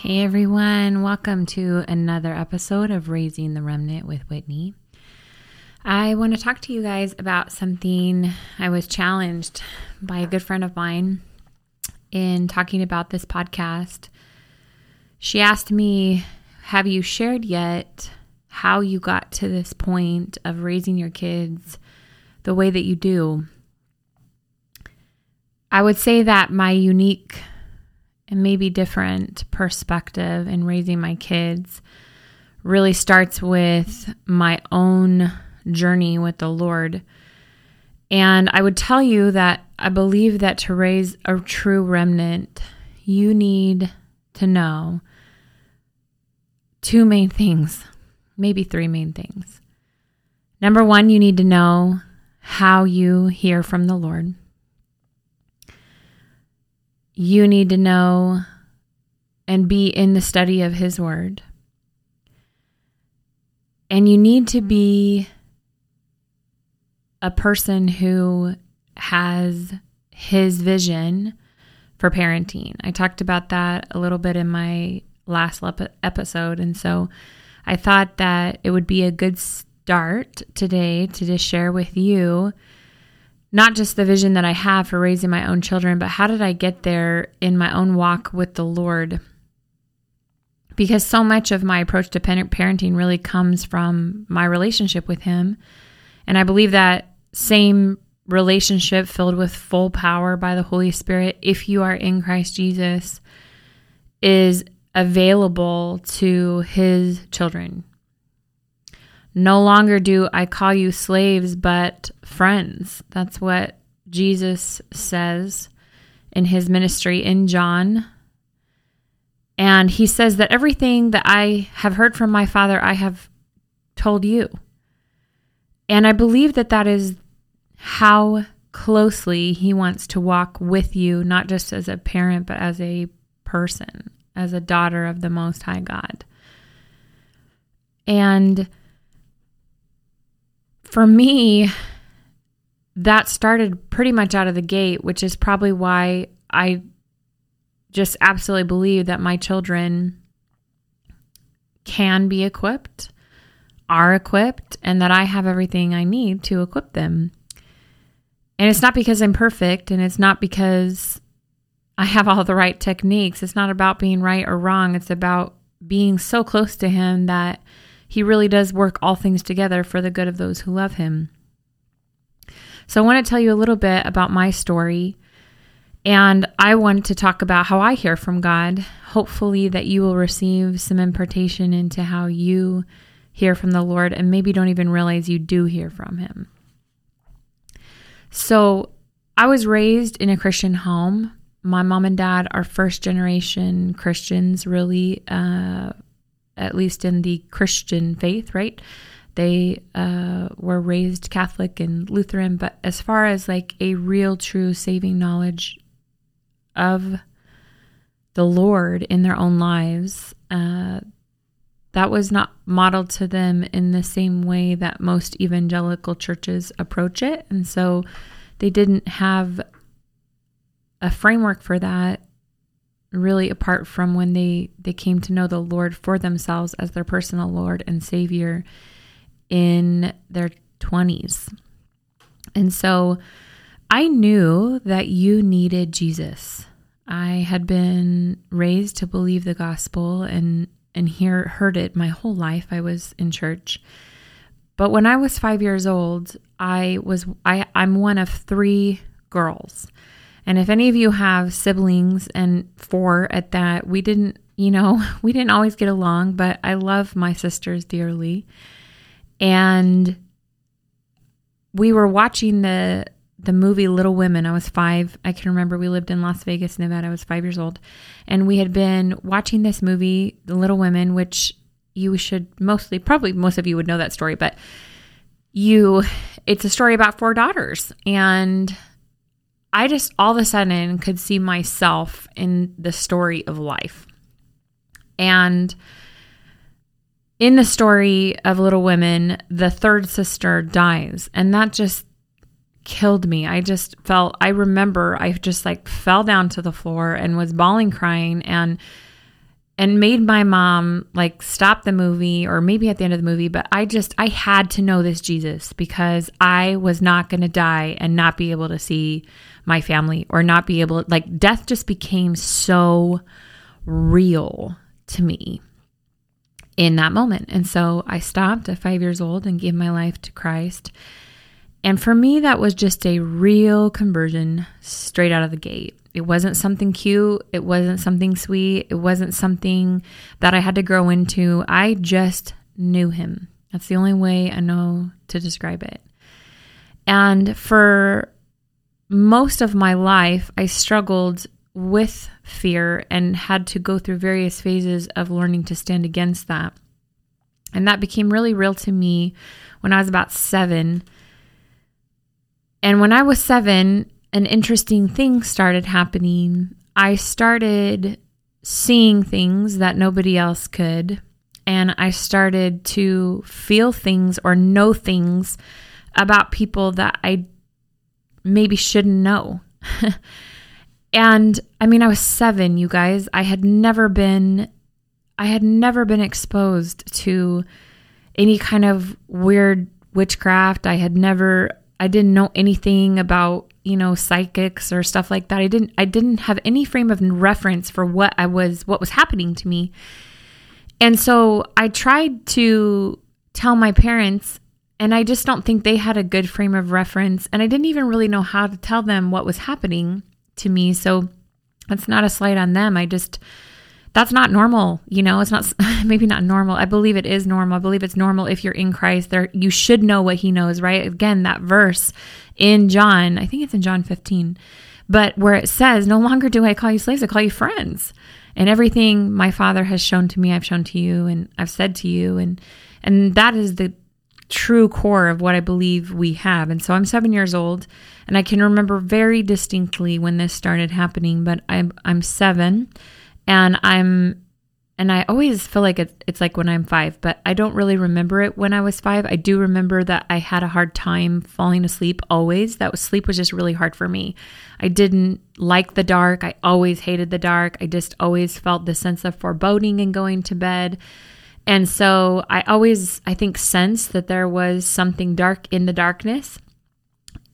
Hey everyone, welcome to another episode of Raising the Remnant with Whitney. I want to talk to you guys about something I was challenged by a good friend of mine in talking about this podcast. She asked me, Have you shared yet how you got to this point of raising your kids the way that you do? I would say that my unique and maybe different perspective in raising my kids really starts with my own journey with the Lord. And I would tell you that I believe that to raise a true remnant, you need to know two main things, maybe three main things. Number one, you need to know how you hear from the Lord you need to know and be in the study of His Word. And you need to be a person who has His vision for parenting. I talked about that a little bit in my last episode. And so I thought that it would be a good start today to just share with you not just the vision that I have for raising my own children, but how did I get there in my own walk with the Lord? Because so much of my approach to parenting really comes from my relationship with Him. And I believe that same relationship filled with full power by the Holy Spirit, if you are in Christ Jesus, is available to His children. No longer do I call you slaves, but friends. That's what Jesus says in his ministry in John. And he says that everything that I have heard from my Father, I have told you. And I believe that that is how closely he wants to walk with you, not just as a parent, but as a person, as a daughter of the Most High God. And for me, that started pretty much out of the gate, which is probably why I just absolutely believe that my children can be equipped, are equipped, and that I have everything I need to equip them. And it's not because I'm perfect, and it's not because I have all the right techniques. It's not about being right or wrong. It's about being so close to Him that he really does work all things together for the good of those who love him. So, I want to tell you a little bit about my story. And I want to talk about how I hear from God. Hopefully, that you will receive some impartation into how you hear from the Lord and maybe don't even realize you do hear from Him. So, I was raised in a Christian home. My mom and dad are first generation Christians, really. Uh, at least in the Christian faith, right? They uh, were raised Catholic and Lutheran, but as far as like a real, true saving knowledge of the Lord in their own lives, uh, that was not modeled to them in the same way that most evangelical churches approach it. And so they didn't have a framework for that really apart from when they they came to know the Lord for themselves as their personal Lord and Savior in their 20s. And so I knew that you needed Jesus. I had been raised to believe the gospel and and hear heard it my whole life. I was in church. But when I was 5 years old, I was I I'm one of 3 girls. And if any of you have siblings and four at that, we didn't, you know, we didn't always get along, but I love my sisters dearly. And we were watching the the movie Little Women. I was 5. I can remember we lived in Las Vegas, Nevada. I was 5 years old. And we had been watching this movie The Little Women, which you should mostly probably most of you would know that story, but you it's a story about four daughters and I just all of a sudden could see myself in the story of life. And in the story of Little Women, the third sister dies. And that just killed me. I just felt, I remember I just like fell down to the floor and was bawling, crying. And and made my mom like stop the movie or maybe at the end of the movie but i just i had to know this jesus because i was not going to die and not be able to see my family or not be able like death just became so real to me in that moment. And so i stopped at five years old and gave my life to christ and for me that was just a real conversion straight out of the gate it wasn't something cute. It wasn't something sweet. It wasn't something that I had to grow into. I just knew him. That's the only way I know to describe it. And for most of my life, I struggled with fear and had to go through various phases of learning to stand against that. And that became really real to me when I was about seven. And when I was seven, an interesting thing started happening. I started seeing things that nobody else could, and I started to feel things or know things about people that I maybe shouldn't know. and I mean, I was seven, you guys. I had never been. I had never been exposed to any kind of weird witchcraft. I had never I didn't know anything about you know psychics or stuff like that. I didn't i didn't have any frame of reference for what i was what was happening to me. And so i tried to tell my parents and i just don't think they had a good frame of reference and i didn't even really know how to tell them what was happening to me. So that's not a slight on them. I just that's not normal you know it's not maybe not normal. I believe it is normal. I believe it's normal if you're in christ. There you should know what he knows right? Again that verse in john i think it's in john 15 but where it says no longer do i call you slaves i call you friends. And everything my father has shown to me i've shown to you and i've said to you. And and that is the true core of what i believe we have. And so i'm seven years old and i can remember very distinctly when this started happening but i'm i'm seven and I'm and I always feel like it's, it's like when I'm five, but I don't really remember it when I was five. I do remember that I had a hard time falling asleep always. That was sleep was just really hard for me. I didn't like the dark. I always hated the dark. I just always felt the sense of foreboding in going to bed. And so I always, I think, sensed that there was something dark in the darkness.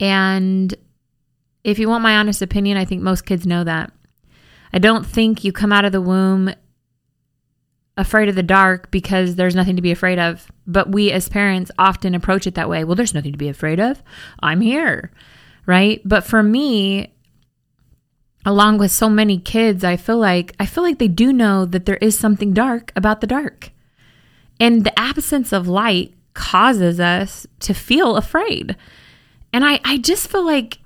And if you want my honest opinion, I think most kids know that. I don't think you come out of the womb afraid of the dark because there's nothing to be afraid of. But we as parents often approach it that way. Well, there's nothing to be afraid of. I'm here. Right? But for me, along with so many kids, I feel like I feel like they do know that there is something dark about the dark. And the absence of light causes us to feel afraid. And I, I just feel like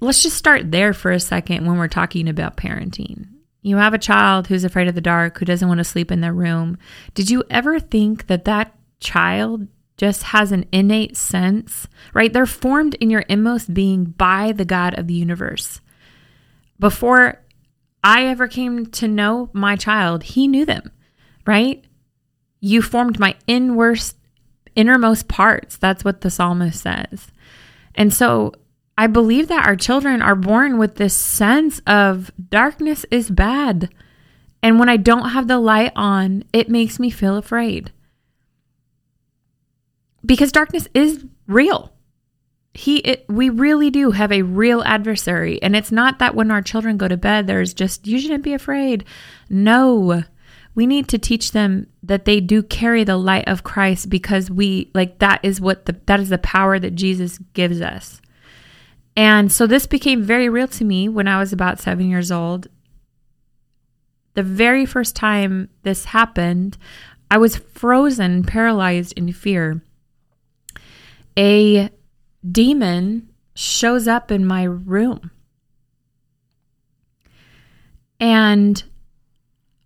let's just start there for a second when we're talking about parenting. You have a child who's afraid of the dark, who doesn't want to sleep in their room. Did you ever think that that child just has an innate sense, right? They're formed in your inmost being by the God of the universe. Before I ever came to know my child, he knew them, right? You formed my innermost, innermost parts. That's what the psalmist says. And so I believe that our children are born with this sense of darkness is bad. And when I don't have the light on, it makes me feel afraid. Because darkness is real. He it, we really do have a real adversary and it's not that when our children go to bed there's just you shouldn't be afraid. No. We need to teach them that they do carry the light of Christ because we like that is what the that is the power that Jesus gives us. And so this became very real to me when I was about seven years old. The very first time this happened, I was frozen, paralyzed in fear. A demon shows up in my room. And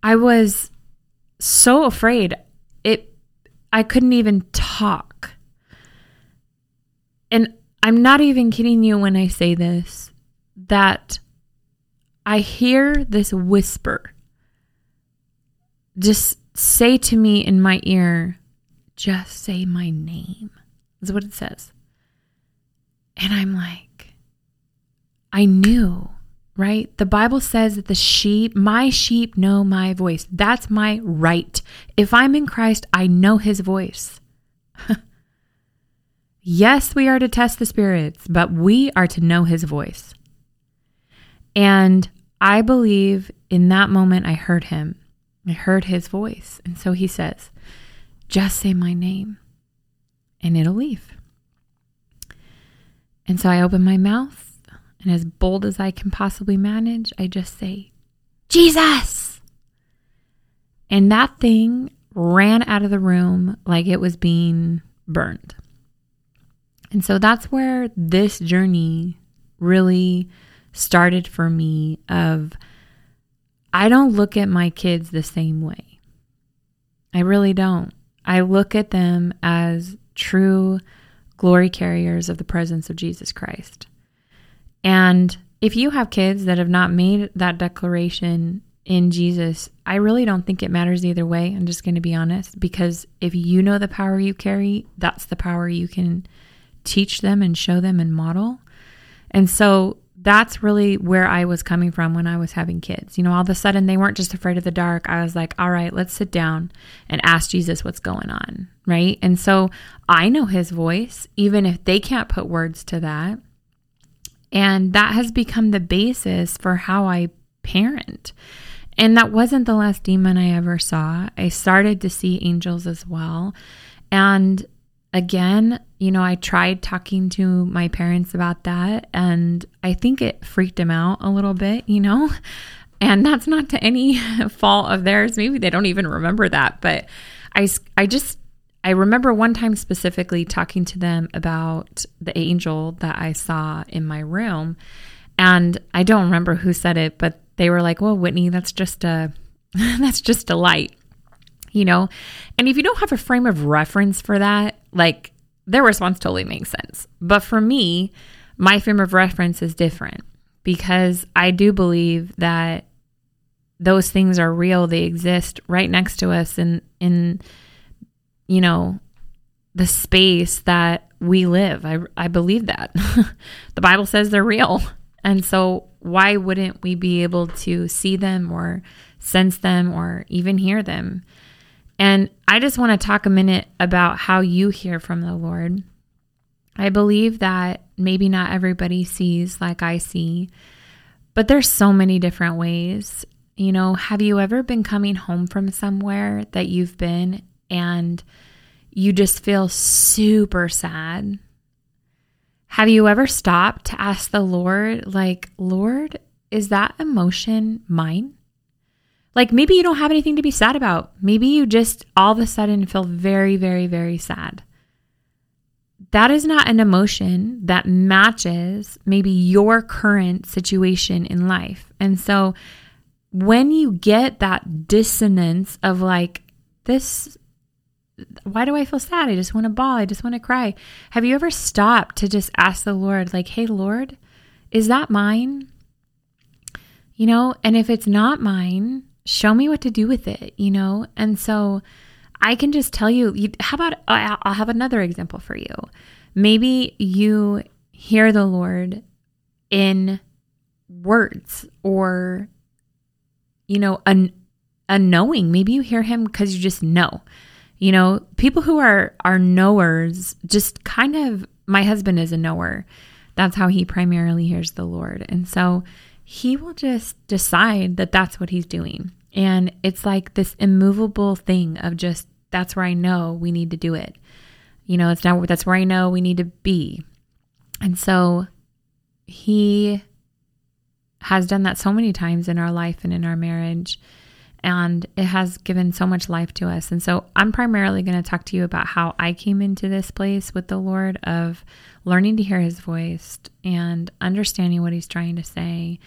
I was so afraid. It I couldn't even talk. And I'm not even kidding you when I say this, that I hear this whisper just say to me in my ear, just say my name. Is what it says. And I'm like, I knew right? The Bible says that the sheep, my sheep know my voice. That's my right. If I'm in Christ, I know his voice. yes, we are to test the spirits, but we are to know his voice. And I believe in that moment I heard him. I heard his voice. And so he says, just say my name and it'll leave. And so I open my mouth and as bold as I can possibly manage, I just say, Jesus! And that thing ran out of the room like it was being burned. And so that's where this journey really started for me of I don't look at my kids the same way. I really don't. I look at them as true glory carriers of the presence of Jesus Christ. And if you have kids that have not made that declaration in Jesus, I really don't think it matters either way. I'm just going to be honest because if you know the power you carry, that's the power you can teach them and show them and model. And so that's really where I was coming from when I was having kids. You know, all of a sudden they weren't just afraid of the dark. I was like, all right, let's sit down and ask Jesus what's going on. Right. And so I know his voice, even if they can't put words to that. And that has become the basis for how I parent. And that wasn't the last demon I ever saw. I started to see angels as well. And again, you know, I tried talking to my parents about that, and I think it freaked them out a little bit, you know? And that's not to any fault of theirs. Maybe they don't even remember that, but I, I just I remember one time specifically talking to them about the angel that I saw in my room. And I don't remember who said it, but they were like, "Well, Whitney, that's just a that's just a light." You know? And if you don't have a frame of reference for that, like their response totally makes sense. But for me, my frame of reference is different because I do believe that those things are real. They exist right next to us in in you know, the space that we live. I, I believe that. the Bible says they're real. And so, why wouldn't we be able to see them or sense them or even hear them? And I just want to talk a minute about how you hear from the Lord. I believe that maybe not everybody sees like I see, but there's so many different ways. You know, have you ever been coming home from somewhere that you've been and you just feel super sad. Have you ever stopped to ask the Lord, like, Lord, is that emotion mine? Like maybe you don't have anything to be sad about. Maybe you just all of a sudden feel very, very, very sad. That is not an emotion that matches maybe your current situation in life. And so when you get that dissonance of like, this why do I feel sad? I just want to bawl. I just want to cry. Have you ever stopped to just ask the Lord, like, hey, Lord, is that mine? You know, and if it's not mine, show me what to do with it, you know? And so I can just tell you, how about I'll have another example for you. Maybe you hear the Lord in words or, you know, a, a knowing. Maybe you hear him because you just know. You know, people who are are knowers just kind of my husband is a knower. That's how he primarily hears the Lord. And so he will just decide that that's what he's doing. And it's like this immovable thing of just that's where I know we need to do it. You know, it's not that's where I know we need to be. And so he has done that so many times in our life and in our marriage and it has given so much life to us. And so I'm primarily going to talk to you about how I came into this place with the Lord of learning to hear his voice and understanding what he's trying to say.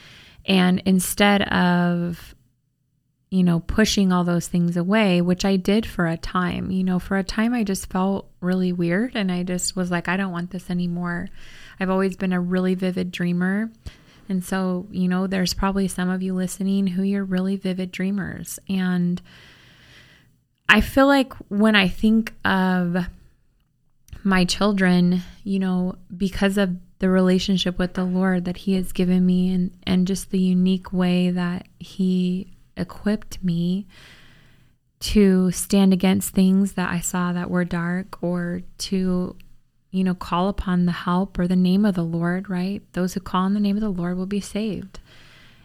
And instead of you know, pushing all those things away, which I did for a time. You know, for a time, I just felt really weird and I just was like, I don't want this anymore. I've always been a really vivid dreamer. And so, you know, there's probably some of you listening who you're really vivid dreamers. And I feel like when I think of my children, you know, because of the relationship with the Lord that He has given me and, and just the unique way that He equipped me to stand against things that I saw that were dark or to, you know, call upon the help or the name of the Lord, right? Those who call on the name of the Lord will be saved.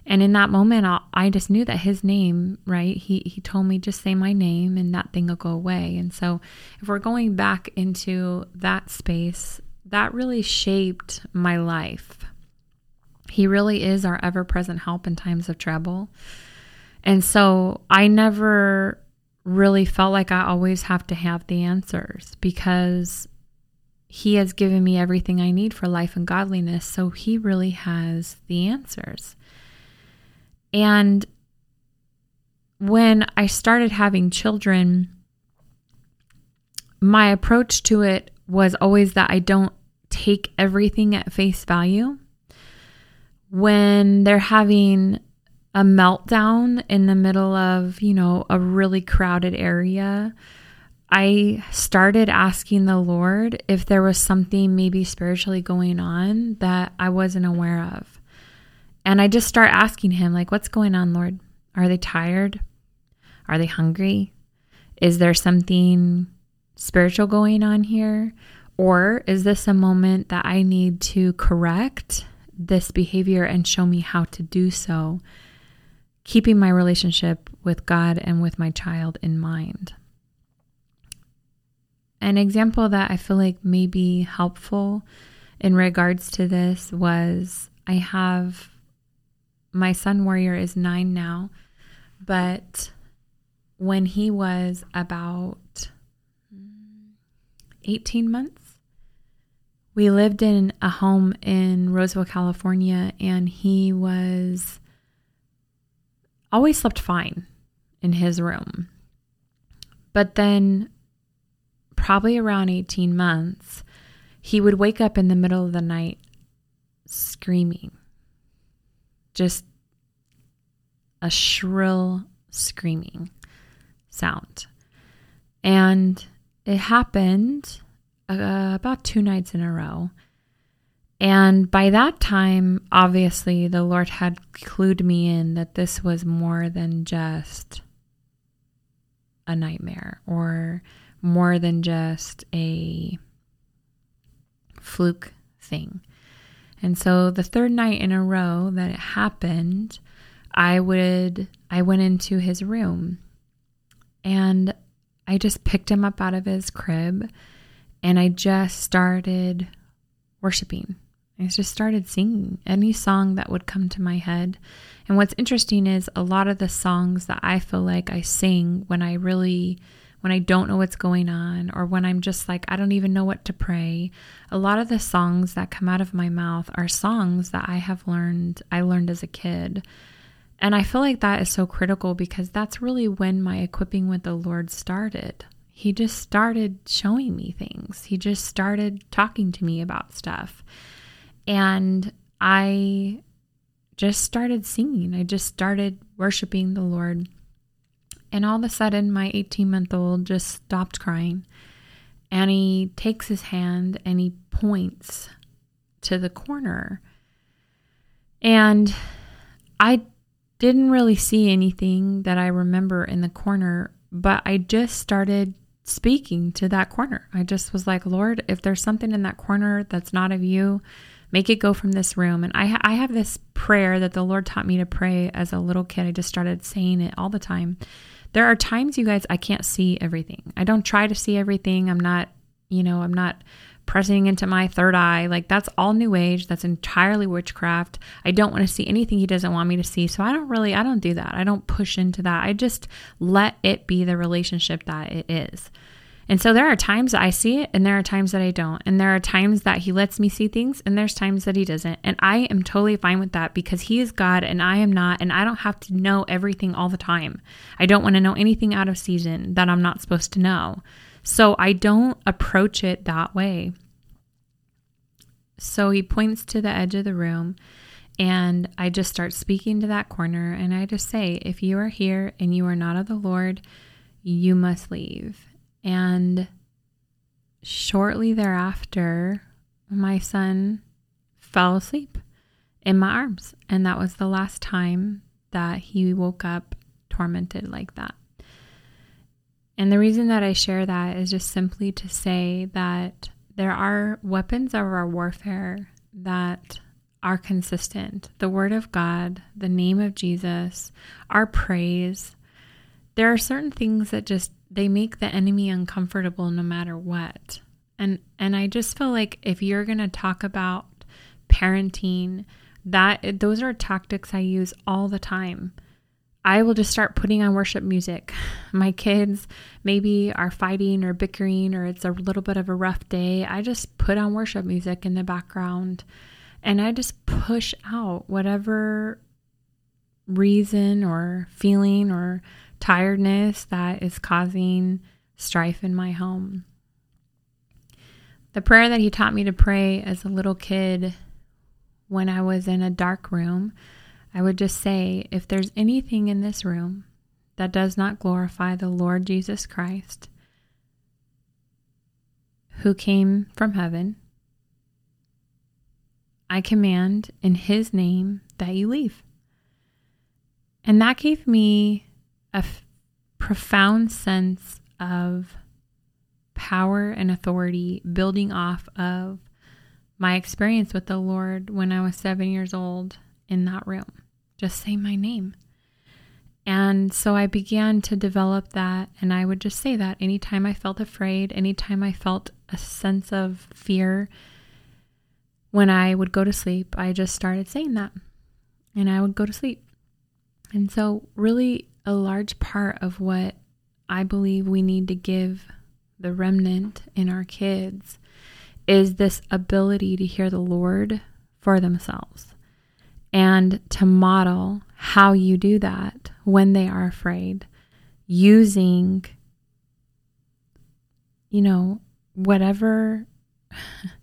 And in that moment, I, I just knew that his name, right? He, he told me, just say my name and that thing will go away. And so, if we're going back into that space, that really shaped my life. He really is our ever present help in times of trouble. And so, I never really felt like I always have to have the answers because he has given me everything I need for life and godliness. So, he really has the answers. And when I started having children, my approach to it was always that I don't take everything at face value. When they're having a meltdown in the middle of, you know, a really crowded area, I started asking the Lord if there was something maybe spiritually going on that I wasn't aware of. And I just start asking him, like, what's going on, Lord? Are they tired? Are they hungry? Is there something spiritual going on here? Or is this a moment that I need to correct this behavior and show me how to do so, keeping my relationship with God and with my child in mind? An example that I feel like may be helpful in regards to this was I have my son Warrior is nine now, but when he was about 18 months, we lived in a home in Roseville, California, and he was always slept fine in his room. But then, probably around 18 months, he would wake up in the middle of the night screaming just a shrill screaming sound. And it happened uh, about two nights in a row. And by that time, obviously, the Lord had clued me in that this was more than just a nightmare or more than just a fluke thing. And so the third night in a row that it happened, I would I went into his room and I just picked him up out of his crib and I just started worshiping. I just started singing any song that would come to my head. And what's interesting is a lot of the songs that I feel like I sing when I really when I don't know what's going on, or when I'm just like, I don't even know what to pray. A lot of the songs that come out of my mouth are songs that I have learned, I learned as a kid. And I feel like that is so critical because that's really when my equipping with the Lord started. He just started showing me things, He just started talking to me about stuff. And I just started singing, I just started worshiping the Lord. And all of a sudden, my 18 month old just stopped crying. And he takes his hand and he points to the corner. And I didn't really see anything that I remember in the corner, but I just started speaking to that corner. I just was like, Lord, if there's something in that corner that's not of you, make it go from this room. And I, I have this prayer that the Lord taught me to pray as a little kid. I just started saying it all the time. There are times, you guys, I can't see everything. I don't try to see everything. I'm not, you know, I'm not pressing into my third eye. Like that's all new age. That's entirely witchcraft. I don't want to see anything he doesn't want me to see. So I don't really, I don't do that. I don't push into that. I just let it be the relationship that it is. And so there are times I see it and there are times that I don't. And there are times that he lets me see things and there's times that he doesn't. And I am totally fine with that because he is God and I am not. And I don't have to know everything all the time. I don't want to know anything out of season that I'm not supposed to know. So I don't approach it that way. So he points to the edge of the room and I just start speaking to that corner and I just say, if you are here and you are not of the Lord, you must leave. And shortly thereafter, my son fell asleep in my arms. And that was the last time that he woke up tormented like that. And the reason that I share that is just simply to say that there are weapons of our warfare that are consistent. The Word of God, the name of Jesus, our praise. There are certain things that just they make the enemy uncomfortable no matter what. And and I just feel like if you're going to talk about parenting, that those are tactics I use all the time. I will just start putting on worship music. My kids maybe are fighting or bickering or it's a little bit of a rough day. I just put on worship music in the background and I just push out whatever reason or feeling or tiredness that is causing strife in my home. The prayer that he taught me to pray as a little kid when I was in a dark room I would just say if there's anything in this room that does not glorify the Lord Jesus Christ, who came from heaven, I command in his name that you leave. And that gave me a f- profound sense of power and authority building off of my experience with the Lord when I was seven years old in that room. Just say my name. And so I began to develop that, and I would just say that anytime I felt afraid, anytime I felt a sense of fear, when I would go to sleep, I just started saying that, and I would go to sleep. And so, really, a large part of what I believe we need to give the remnant in our kids is this ability to hear the Lord for themselves and to model how you do that when they are afraid using you know whatever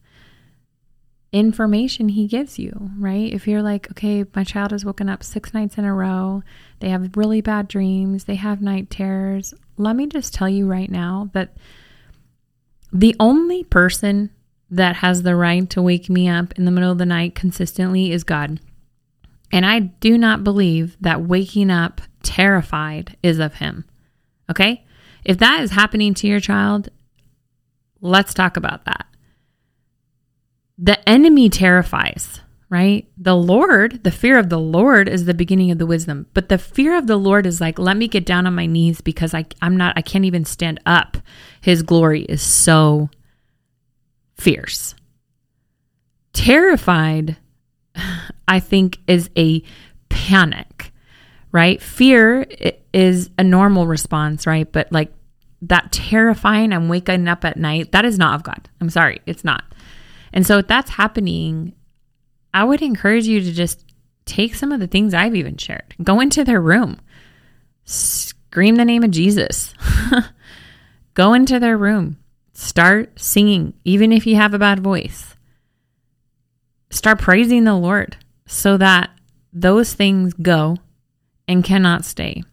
information he gives you, right? If you're like, okay, my child has woken up six nights in a row, they have really bad dreams, they have night terrors. Let me just tell you right now that the only person that has the right to wake me up in the middle of the night consistently is God. And I do not believe that waking up terrified is of him. Okay? If that is happening to your child, let's talk about that. The enemy terrifies, right? The Lord, the fear of the Lord is the beginning of the wisdom. But the fear of the Lord is like, let me get down on my knees because I, I'm not, I can't even stand up. His glory is so fierce. Terrified I think is a panic, right? Fear is a normal response, right? But like that terrifying, I'm waking up at night, that is not of God. I'm sorry, it's not. And so if that's happening, I would encourage you to just take some of the things I've even shared, go into their room, scream the name of Jesus, go into their room, start singing, even if you have a bad voice. Start praising the Lord so that those things go and cannot stay.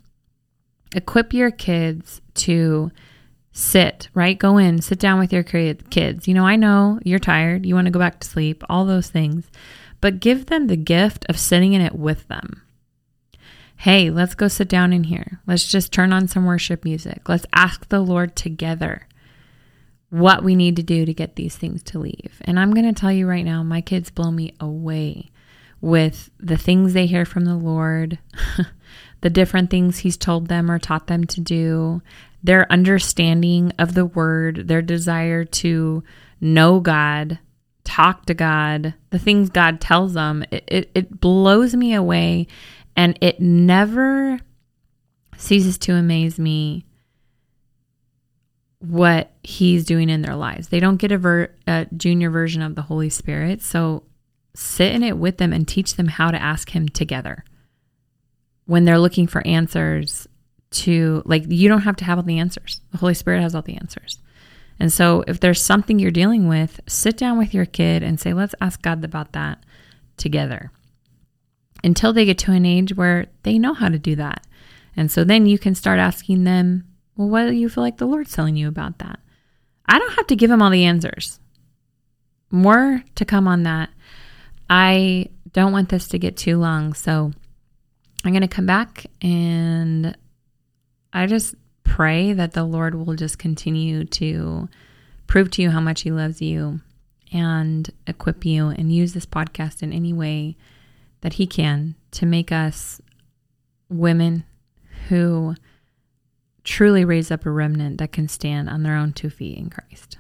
Equip your kids to sit, right? Go in, sit down with your kids. You know, I know you're tired, you want to go back to sleep, all those things, but give them the gift of sitting in it with them. Hey, let's go sit down in here. Let's just turn on some worship music. Let's ask the Lord together what we need to do to get these things to leave. And I'm going to tell you right now, my kids blow me away with the things they hear from the Lord, the different things He's told them or taught them to do, their understanding of the Word, their desire to know God, talk to God, the things God tells them. It, it, it blows me away. And it never ceases to amaze me what he's doing in their lives. They don't get a, ver- a, junior version of the Holy Spirit. So sit in it with them and teach them how to ask him together. When they're looking for answers to, like, you don't have to have all the answers. The Holy Spirit has all the answers. And so if there's something you're dealing with, sit down with your kid and say, let's ask God about that together until they get to an age where they know how to do that. And so then you can start asking them well, what do you feel like the Lord's telling you about that? I don't have to give him all the answers. More to come on that. I don't want this to get too long, so I'm going to come back and I just pray that the Lord will just continue to prove to you how much He loves you and equip you and use this podcast in any way that He can to make us women who truly raise up a remnant that can stand on their own two feet in Christ.